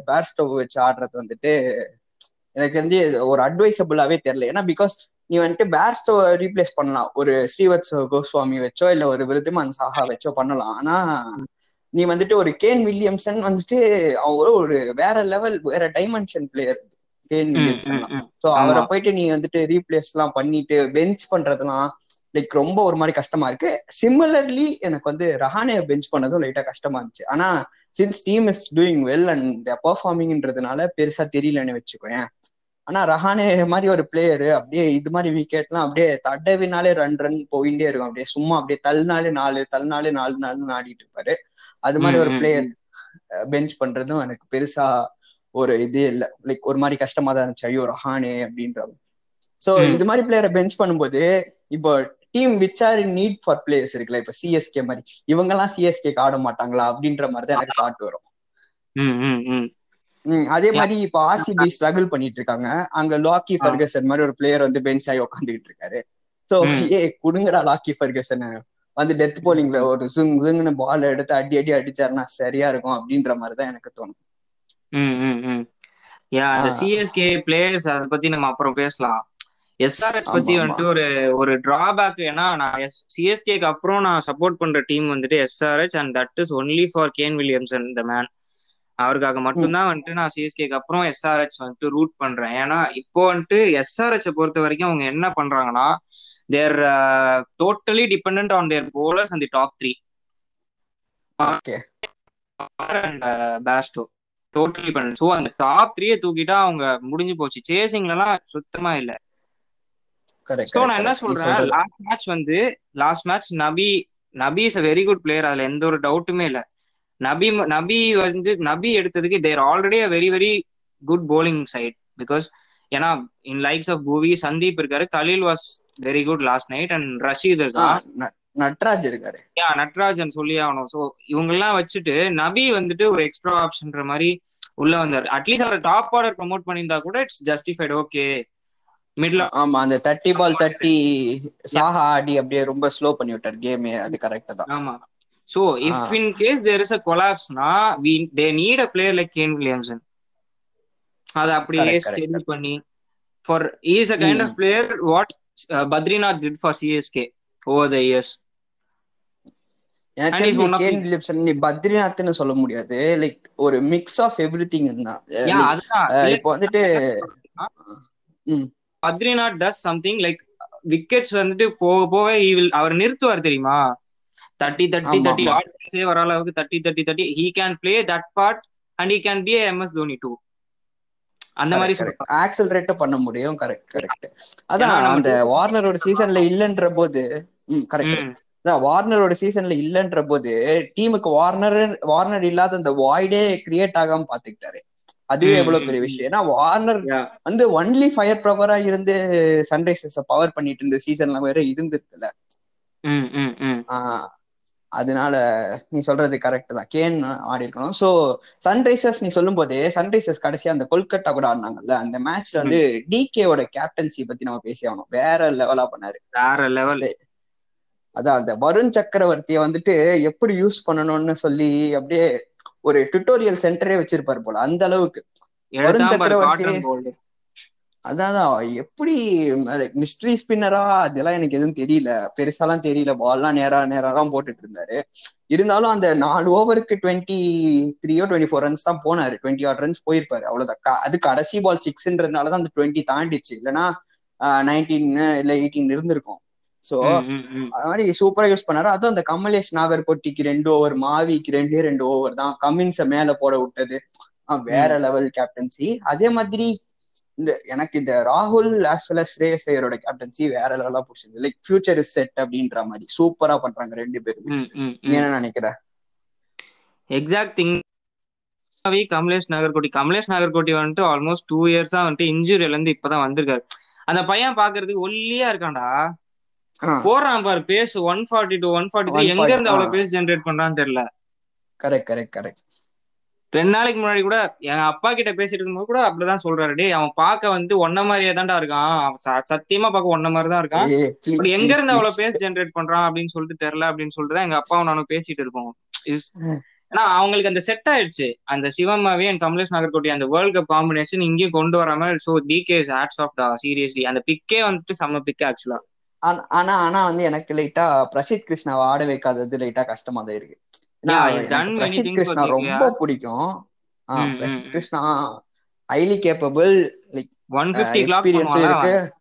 பேர்ஸ்டோ வச்சு ஆடுறது வந்துட்டு எனக்கு வந்து ஒரு அட்வைசபிளாவே தெரியல. ஏன்னா பிகாஸ் நீ வந்துட்டு பேர்ஸ்டோ ரீப்ளேஸ் பண்ணலாம். ஒரு ஸ்ரீவத்ஸ் கோஸ்வாமி வச்சோ இல்ல ஒரு விருதுமான் சாஹா வச்சோ பண்ணலாம். ஆனா நீ வந்துட்டு ஒரு கேன் வில்லியம்சன் வந்துட்டு அவங்க ஒரு வேற லெவல் வேற dimension player Kane Williamson. So அவரை. போயிட்டு நீ வந்துட்டு ரீப்ளேஸ் எல்லாம் பண்ணிட்டு பெஞ்ச் பண்றதெல்லாம் லைக் ரொம்ப ஒரு மாதிரி கஷ்டமா இருக்கு. சிமிலர்லி எனக்கு வந்து ரஹானே பெஞ்ச் பண்ணதும் லைட்டா கஷ்டமா இருந்துச்சு. ஆனா since team is doing well and பெர்ஃபார்மிங்ன்றதுனால பெருசா தெரியலன்னு வச்சுக்கோயேன். ஆனா ரஹானே மாதிரி ஒரு பிளேயர் அப்படியே இது மாதிரி விக்கெட்லாம் அப்படியே தடவினாலே ரன் ரன் போயிட்டே இருக்கும். அப்படியே சும்மா அப்படியே தள்ளினாலே நாலு தள்ளினாலே நாலு நாலு ஆடிட்டு இருப்பாரு. அது மாதிரி ஒரு பிளேயர் பெஞ்ச் பண்றதும் எனக்கு பெருசா ஒரு இது இல்ல. லைக் ஒரு மாதிரி கஷ்டமா தான் இருந்துச்சு. ஐயோ ரஹானே அப்படின்ற சோ. இது மாதிரி பிளேயரை பெஞ்ச் பண்ணும்போது இப்போ team which are in need for players இருக்குல்ல இப்ப சிஎஸ்கே மாதிரி. இவங்க எல்லாம் சிஎஸ்கே ஆட மாட்டாங்களா அப்படின்ற மாதிரி தான் எனக்கு தாட் வரும். அதே மாதிரி இப்ப ஆர்சிபி ஸ்ட்ரகிள் பண்ணிட்டு இருக்காங்க அங்க லாக்கி. ஃபர்கசன் மாதிரி ஒரு பிளேயர் வந்து பெஞ்ச் ஆகி உட்காந்துக்கிட்டு இருக்காரு சோ. ஏ குடுங்கடா லாக்கி ஃபர்கசன் வந்து டெத் போலிங்ல ஒரு சுங் சுங்னு பால் எடுத்து அடி அடி அடிச்சாருன்னா சரியா இருக்கும் அப்படின்ற மாதிரி தான் எனக்கு தோணும் ம், ம், ம். யா அந்த. சிஎஸ்கே பிளேயர்ஸ் அதை பத்தி நம்ம அப்புறம் பேசலாம் எஸ்ஆர்எச் ஆமா, பத்தி. வந்துட்டு ஒரு ஒரு டிராபேக் ஏன்னா நான் சிஎஸ்கேக்கு அப்புறம் நான் சப்போர்ட் பண்ற டீம் வந்துட்டு SRH and that is only for Kane Williamson the man அவருக்காக மட்டும்தான் வந்துட்டு நான் சிஎஸ்கேக்கு அப்புறம் எஸ்ஆர்எச் வந்துட்டு ரூட் பண்றேன். ஏன்னா இப்போ வந்துட்டு எஸ்ஆர்எச் பொறுத்த வரைக்கும் அவங்க என்ன பண்றாங்கன்னா their totally depend on their bowlers அந்த top three and Bairstow totally பண்ண ஸோ அந்த டாப் த்ரீயை தூக்கிட்டா அவங்க முடிஞ்சு போச்சு. சேசிங்லாம் சுத்தமா இல்ல. ஸோ நான் என்ன சொல்றேன்? லாஸ்ட் மேட்ச் வந்து last match Nabi Nabi is a very good player அதுல எந்த ஒரு டவுட்டுமே இல்ல. நபி நபி வந்து நபி எடுத்ததுக்கு there already a very very good bowling side because ஏன்னா in likes of Bhuvi Sandeep இருக்காரு Khaleel was very good last night and Rashid இருக்கான். நட்ராஜ் இருக்காரு. யா நட்ராஜன் சொல்லி ஆகணும். ஸோ இவங்கெல்லாம் வச்சுட்டு நபி வந்துட்டு ஒரு எக்ஸ்ட்ரா ஆப்ஷன்ற மாதிரி உள்ள வந்தார். அட்லீஸ்ட் அவர் டாப் ஆர்டர் ப்ரமோட் பண்ணியிருந்தா கூட இட்ஸ் ஜஸ்டிஃபைட் ஓகே மிடில் ஆமா அந்த தேர்ட்டி பால் தேர்ட்டி சாஹா ஆடி அப்படியே ரொம்ப ஸ்லோ பண்ணி விட்டார். கேமே அது கரெக்ட் தான். ஆமா. So if in case there is a கொலாப்ஸ்னா we they need a player like Kane Williamson அதை அப்படியே. ஸ்டெடி பண்ணி for is a kind of player what Badrinath did for CSK over the years எனக்கு பத்ரிநாத்னு சொல்ல முடியாது. Like ஒரு mix of every thing தான் இப்போ வந்துட்டு. Badrinath does something like wickets வந்துட்டு போக போக will- அவர் நிறுத்துவார் தெரியுமா? ஆமா, தட்டி ஆமா. ஆடியன்ஸே வர அளவுக்கு தட்டி தட்டி தட்டி he can play that part and he can be MS Dhoni too அந்த மாதிரி ஆக்சலரேட் பண்ண முடியும். கரெக்ட் கரெக்ட் அதான் அந்த வார்னரோட சீசன்ல இல்லன்ற போது ம் கரெக்ட் அதான் வார்னரோட சீசன்ல இல்லன்ற போது டீமுக்கு வார்னர் வார்னர் இல்லாத அந்த வாய்டே கிரியேட் ஆகாம பாத்துக்கிட்டாரு. அதுவே எவ்வளவு பெரிய. விஷயம். ஏன்னா வார்னர். வந்து ஒன்லி ஃபயர் ப்ரவரா இருந்து சன்ரைசர்ஸ் பவர் பண்ணிட்டு இருந்த சீசன்ல வேற இருந்திருக்குல்ல. அதனால நீ சொல்றது கரெக்ட் தான். கேன் ஆடி இருக்கணும். சோ சன்ரைசர்ஸ் நீ சொல்லும் போதே சன்ரைசர்ஸ் கடைசியா அந்த கொல்கட்டா கூட ஆடினாங்கல்ல அந்த மேட்ச்ல வந்து டிகேவோட கேப்டன்சி பத்தி நம்ம பேசி ஆகணும். வேற லெவலா பண்ணாரு. வேற லெவல் அதான் அந்த வருண் சக்கரவர்த்திய வந்துட்டு எப்படி யூஸ் பண்ணணும்னு சொல்லி அப்படியே ஒரு டுட்டோரியல் சென்டரே வச்சிருப்பாரு போல அந்த அளவுக்கு. வருண் சக்கரவர்த்தி அதான் எப்படி மிஸ்ட்ரி ஸ்பின்னரா அதெல்லாம் எனக்கு எதுவும் தெரியல. பெருசாலாம் தெரியல. பால்லாம் நேரா நேராலாம் போட்டுட்டு இருந்தாரு இருந்தாலும் அந்த நாலு ஓவருக்கு டுவெண்ட்டி த்ரீயோ டுவெண்ட்டி ஃபோர் ரன்ஸ் தான் போனாரு. டுவெண்ட்டி ஆட் ரன்ஸ் போயிருப்பாரு. அவ்வளவுதான். அது கடைசி பால் சிக்ஸ்ன்றதுனால தான் அந்த டுவெண்ட்டி தாண்டிச்சு. இல்லைன்னா நைன்டீன் இல்ல எயிட்டீன் இருந்திருக்கும். சோ அது மாதிரி சூப்பரா யூஸ் பண்ணாரு. அதுவும் அந்த கமலேஷ் நாகர்கோட்டிக்கு ரெண்டு ஓவர் மாவிக்கு ரெண்டே ரெண்டு ஓவர் தான். கமின்ஸ மேல போட விட்டது. வேற லெவல் கேப்டன்சி அதே மாதிரி இந்த எனக்கு இந்த ராகுல் ஆஸ் வெல் அஸ் ஸ்ரேயஸ் ஐயரோட கேப்டன்சி வேற லெவலா பிடிச்சது லைக் ஃபியூச்சர் இஸ் செட் அப்படின்ற மாதிரி. சூப்பரா பண்றாங்க ரெண்டு பேரும். என்ன நினைக்கிற? Exact thing Kamlesh Nagarkoti. Kamlesh Nagarkoti வந்துட்டு ஆல்மோஸ்ட் டூ இயர்ஸா வந்துட்டு இன்ஜுரியில இருந்து இப்பதான் வந்திருக்காரு. அந்த பையன் பாக்குறதுக்கு ஒல்லியா இருக்கான்டா. போறான் பாரு pace one forty two one forty three எங்க இருந்து அவ்வளவு பேஸ் ஜென்ரேட் பண்றான்னு தெரியல. கரெக்ட் கரெக்ட் கரெக்ட் ரெண்டு நாளைக்கு முன்னாடி கூட எங்க அப்பா கிட்ட பேசிட்டு இருக்கும்போது கூட அப்படிதான் சொல்றாரு. டேய் அவன் பார்க்க வந்து ஒன்ன மாதிரியே தான்டா இருக்கான். சத்தியமா பார்க்க ஒன்ன மாதிரி தான் இருக்கான். ஏய், please, பட் எங்க இருந்து அவ்வளவு. பேஸ் ஜென்ரேட் பண்றான் அப்படின்னு சொல்லிட்டு தெரியல அப்படின்னு சொல்லிட்டு எங்க அப்பாவும் நானும் பேசிட்டு இருக்கோம் Is- ம். ஏன்னா அவங்களுக்கு அந்த செட் ஆயிடுச்சு. அந்த சிவமாவே அண்ட் கமலேஷ் நாகர்கோட்டி அந்த வேர்ல்ட் கப் காம்பினேஷன் இங்கேயும் கொண்டு வராம சோ டிகே ஹேட்ஸ் ஆஃப் டா சீரியஸ்லி அந்த பிக்கே வந்துட்டு செம்ம பிக் ஆக்சுவலா ஆனா ஆனா வந்து எனக்கு லைட்டா பிரசித் கிருஷ்ணாவை ஆட வைக்காதது லைட்டா கஷ்டமா தான் இருக்கு. பிரசித் கிருஷ்ணா ரொம்ப பிடிக்கும். Prasidh. Krishna highly capable like one fifty எக்ஸ்பீரியன்ஸும் பண்ணுவாங்க இருக்கு.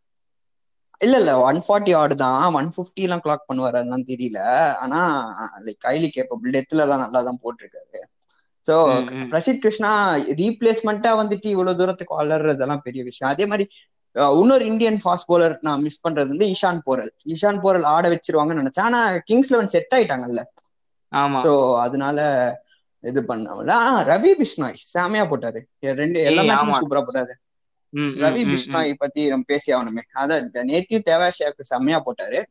இல்ல இல்ல ஒன் ஃபார்ட்டி ஆடு தான். ஒன் ஃபிஃப்டி எல்லாம் கிளாக் பண்ணுவாரு அதெல்லாம் தெரியல. ஆனா லைக் ஹைலி கேப்பபிள் டெத்ல எல்லாம் நல்லா தான் போட்டிருக்காரு. சோ. பிரசித் கிருஷ்ணா ரீப்ளேஸ்மெண்டா வந்துட்டு இவ்வளவு தூரத்துக்கு வளர்றதெல்லாம் பெரிய விஷயம். அதே மாதிரி இன்னொரு இந்தியன் ஃபாஸ்ட் bowler நான் மிஸ் பண்றது வந்து இஷான் போரல். இஷான் போரல் ஆட வச்சிருவாங்கன்னு நினைச்சேன். ஆனா கிங்ஸ் லெவன் செட் ஆயிட்டாங்கல்ல. சோ அதனால இது பண்ணாமல. ரவி பிஷ்னாய். செமையா போட்டாரு. ரெண்டு எல்லா ஏய், மேட்சும் ஆமா. சூப்பரா போட்டாரு. ரவி. பிஷ்னாய் பத்தி நம்ம பேசி ஆகணுமே. அதான் இந்த நேத்தியும் தேவாஷியாக்கு செம்மையா போட்டாரு.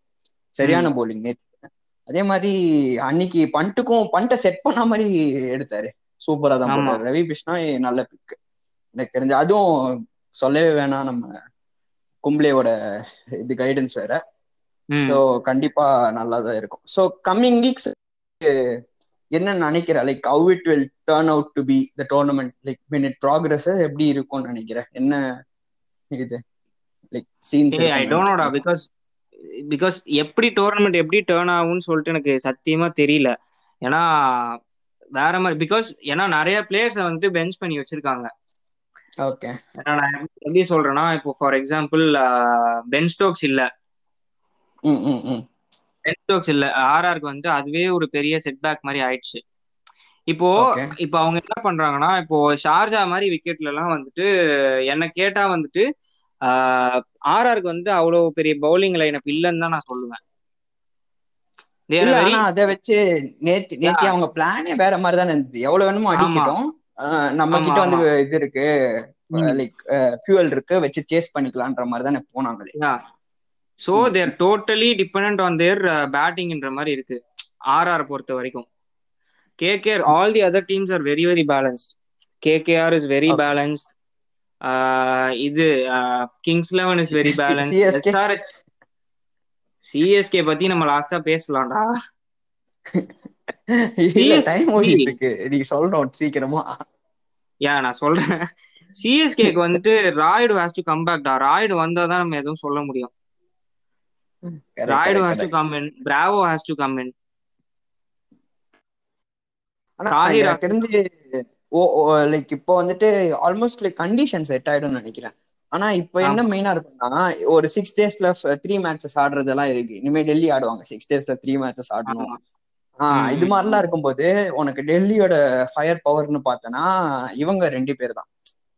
சரியான போலிங் நேத்து அதே மாதிரி அன்னைக்கு பண்ட்டுக்கும் பண்ட்டை செட் பண்ண மாதிரி எடுத்தாரு. சூப்பரா தான். போட்டாரு. ரவி பிஷ்னாய் நல்ல பிக் எனக்கு தெரிஞ்சு அதுவும் சொல்லவே வேணாம் நம்ம கும்ப்ளேவோட இது கைடன்ஸ் வேற. ஸோ கண்டிப்பா நல்லா தான் இருக்கும். ஸோ கம்மிங் வீக்ஸ் என்ன நினைக்கிறேன் like how it will turn out to be the tournament like mean it progress எப்படி இருக்கும்னு நினைக்கிறேன் என்ன இது லைக் சீன்ஸ் ஐ டோன்ட் நோடா பிகாஸ் பிகாஸ் எப்படி டோர்னமெண்ட் எப்படி டேர்ன் ஆகும்னு சொல்லிட்டு எனக்கு சத்தியமா தெரியல. ஏன்னா வேற மாதிரி பிகாஸ் ஏன்னா நிறைய பிளேயர்ஸை வந்து பெஞ்ச் பண்ணி வச்சிருக்காங்க. ஓகே ஏன்னா நான் எப்படி சொல்றேன்னா இப்போ ஃபார் எக்ஸாம்பிள் பென் ஸ்டோக்ஸ் இல்ல. ம் ம் ம் பென் ஸ்டோக்ஸ் இல்ல ஆர்ஆருக்கு வந்து அதுவே ஒரு பெரிய செட்பேக் மாதிரி ஆயிடுச்சு. இப்போ. இப்போ அவங்க என்ன பண்றாங்கன்னா இப்போ ஷார்ஜா மாதிரி விக்கெட்ல எல்லாம் வந்துட்டு என்ன கேட்டா வந்துட்டு ஆர்ஆருக்கு வந்து அவ்வளவு பெரிய பவுலிங் லைனப் இல்லைன்னு தான் நான் சொல்லுவேன். அதை வச்சு நேத்தி நேத்தி அவங்க பிளானே வேற மாதிரி தானே இருந்தது. எவ்வளவு வேணுமோ அடிக்கட்டும். நம்ம கிட்ட வந்து. இது இருக்கு. லைக் ஃபியூவல் இருக்கு வச்சு சேஸ் பண்ணிக்கலான்ற மாதிரி தானே போனாங்களே. So their totally depend on their பேட்டிங்ன்ற மாதிரி இருக்கு. ஆர்ஆர் பொறுத்த வரைக்கும். KKR all the other teams are very very balanced KKR is very. Balanced இது Kings Eleven is very balance CSK பத்தி நம்ம லாஸ்டா பேசலாம்டா. இல்ல CSK டைம் ஓடிட்டு இருக்கு நீ சொல்லணும் சீக்கிரமா. ஏன் நான் சொல்றேன். சிஎஸ்கேக்கு வந்துட்டு Rayudu has to come back டா. ராய்டு வந்தா தான் நம்ம எதுவும் சொல்ல முடியும். Rayudu has to. Come in Bravo has to come in ஆனா தெரிஞ்சு ஓ லைக் இப்போ வந்துட்டு ஆல்மோஸ்ட் லைக் கண்டிஷன் செட் ஆயிடும்னு நினைக்கிறேன். ஆனா இப்போ என்ன மெயினா இருக்குன்னா ஒரு சிக்ஸ் டேஸ்ல த்ரீ மேட்சஸ் ஆடுறதெல்லாம் இருக்கு. இனிமே டெல்லி ஆடுவாங்க. சிக்ஸ் டேஸ்ல த்ரீ மேட்சஸ் ஆடணும். ஆஹ் இது மாதிரிலாம் இருக்கும்போது உனக்கு டெல்லியோட ஃபயர் பவர்னு பார்த்தனா இவங்க ரெண்டு பேர் தான்.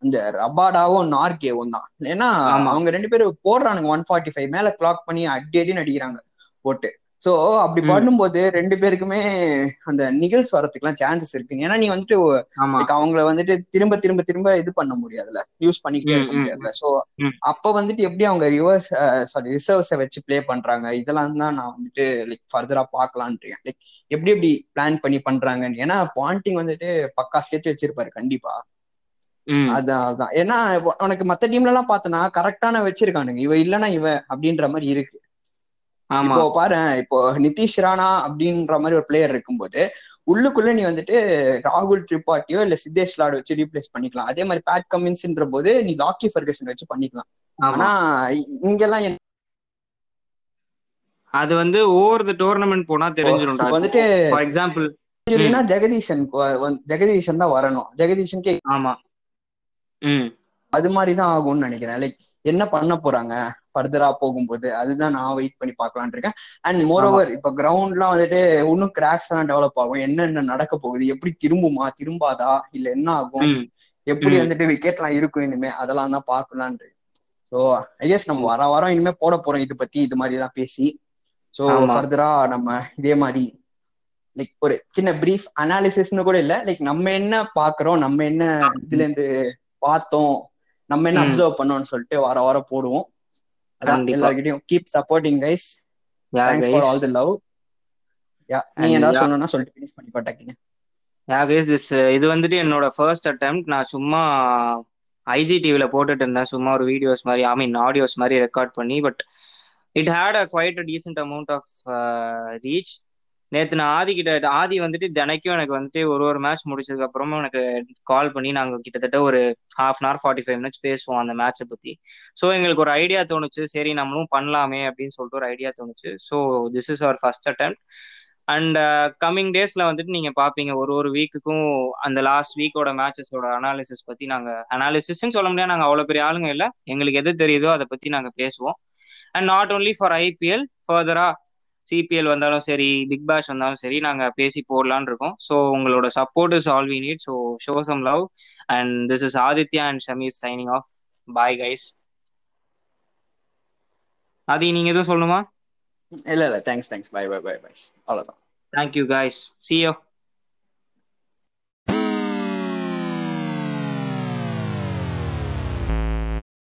இந்த ரபாடாவும் நார்கேவும் தான். ஏன்னா. அவங்க ரெண்டு பேரும் போடுறானுங்க ஒன் ஃபார்ட்டி ஃபைவ் மேல கிளாக் பண்ணி அடி அடின்னு அடிக்கிறாங்க போட்டு. சோ அப்படி. பண்ணும்போது ரெண்டு பேருக்குமே அந்த நிகழ்ஸ் வரதுக்குலாம் சான்சஸ் இருக்கு. ஏன்னா நீ வந்துட்டு அவங்கள வந்துட்டு திரும்ப திரும்ப திரும்ப இது பண்ண முடியாதுல்ல. யூஸ் பண்ணிக்கிட்டே இருக்க முடியாதுல்ல. சோ ம். அப்ப வந்துட்டு எப்படி அவங்க ரிவர்ஸ் சாரி ரிசர்வ்ஸை வச்சு ப்ளே பண்றாங்க? இதெல்லாம் தான் நான் வந்துட்டு லைக் ஃபர்தரா பாக்கலான்ட்டு லைக் எப்படி எப்படி பிளான் பண்ணி பண்றாங்கன்னு. ஏன்னா பாயிண்டிங் வந்துட்டு பக்கா சேர்த்து வச்சிருப்பாரு கண்டிப்பா. அதான் அதான். ஏன்னா உனக்கு மத்த டீம்ல எல்லாம் பார்த்தனா கரெக்டான வச்சிருக்கானுங்க. இவ இல்லனா இவ அப்படின்ற மாதிரி இருக்கு. ஆமா. இப்போ பாரு இப்போ நிதிஷ் ராணா அப்படின்ற மாதிரி ஒரு பிளேயர் இருக்கும்போது உள்ளுக்குள்ள நீ வந்துட்டு ராகுல் திரிபாட்டியோ இல்ல சித்தேஷ் லாட் வச்சு ரீப்ளேஸ் பண்ணிக்கலாம். அதே மாதிரி பேட் கமின்ஸ்ன்ற போது நீ லாக்கி ஃபர்கசன் வச்சு பண்ணிக்கலாம். ஆனா இங்கெல்லாம் அது வந்து ஓவர் த டோர்னமெண்ட் போனா தெரிஞ்சிடும்டா இப்ப வந்துட்டு ஃபார் எக்ஸாம்பிள் ஜெகதீஷன் ஜெகதீஷன் தான் வரணும். ஜெகதீஷனுக்கே ஆமா. அது மாதிரி தான் ஆகும்னு நினைக்கிறேன். லைக் என்ன பண்ண போறாங்க? ஃபர்தரா போகும்போது அதுதான் நான் வெயிட் பண்ணி பார்க்கலாம்னு இருக்கேன். அண்ட் மோரோவர் இப்ப கிரவுண்ட்லாம் வந்துட்டு இன்னும் கிராக்ஸ் எல்லாம் டெவலப் ஆகும். என்னென்ன நடக்க போகுது? எப்படி திரும்புமா? திரும்பாதா? இல்ல என்ன ஆகும்? எப்படி. வந்துட்டு விக்கெட்லாம் இருக்கும் இனிமே? அதெல்லாம் தான் பார்க்கலான்ட்டு ஸோ ஐஎஸ் நம்ம வர வாரம் இனிமே போட போறோம் இது பத்தி இது மாதிரி எல்லாம் பேசி. ஸோ. ஃபர்தரா நம்ம இதே மாதிரி லைக் ஒரு சின்ன பிரீஃப் அனாலிசிஸ்னு கூட இல்ல. லைக் நம்ம என்ன பாக்குறோம் நம்ம என்ன இதுல இருந்து பார்த்தோம். நம்ம என்ன. அப்சர்வ் பண்ணோம்னு சொல்லிட்டு வார வாரம் போடுவோம். அதான். எல்லார்கிட்டயும் keep supporting guys thanks for all the love yeah நீ yeah. சொல்லணும்னா சொல்லிட்டு finish பண்ணி பட்டாக்கிங்க யா கைஸ் திஸ் இது வந்துட்டு என்னோட ஃபர்ஸ்ட் attempt. நான் சும்மா ஐஜி டிவில போட்டுட்டு இருந்தேன். சும்மா ஒரு வீடியோஸ் மாதிரி ஐ மீன் ஆடியோஸ் மாதிரி ரெக்கார்ட் பண்ணி but it had a quite a decent amount of reach நேற்று நான் ஆதி கிட்ட ஆதி வந்துட்டு தினைக்கும் எனக்கு வந்துட்டு ஒரு ஒரு மேட்ச் முடிச்சதுக்கு அப்புறமும் எனக்கு கால் பண்ணி நாங்கள் கிட்டத்தட்ட ஒரு half an hour forty five minutes பேசுவோம் அந்த மேட்சை பற்றி ஸோ எங்களுக்கு ஒரு ஐடியா தோணுச்சு. சரி நம்மளும் பண்ணலாமே அப்படின்னு சொல்லிட்டு ஒரு ஐடியா தோணுச்சு. So this is our first attempt and coming டேஸ்ல வந்துட்டு நீங்க பாப்பீங்க ஒரு ஒரு வீக்குக்கும் அந்த லாஸ்ட் வீக்கோட மேட்சஸோட அனாலிசிஸ் பத்தி நாங்க அனாலிசிஸ்ன்னு சொல்ல முடியாது. நாங்க அவ்வளவு பெரிய ஆளுங்க இல்ல. எங்களுக்கு எது தெரியுதோ அதை பத்தி நாங்க பேசுவோம். And not only for IPL ஃபர்தரா சிபிஎல் வந்தாலும் சரி பிக் பேஷ் வந்தாலும் சரி நாங்க பேசி போடலான்னு இருக்கோம். ஸோ உங்களோட support is all we need so show some love and this is Aditya and Shameer signing off bye guys Adhi நீங்க எதுவும் சொல்லணுமா? இல்ல இல்ல. Thanks thanks bye bye bye bye அவ்வளவுதான். Thank you guys see you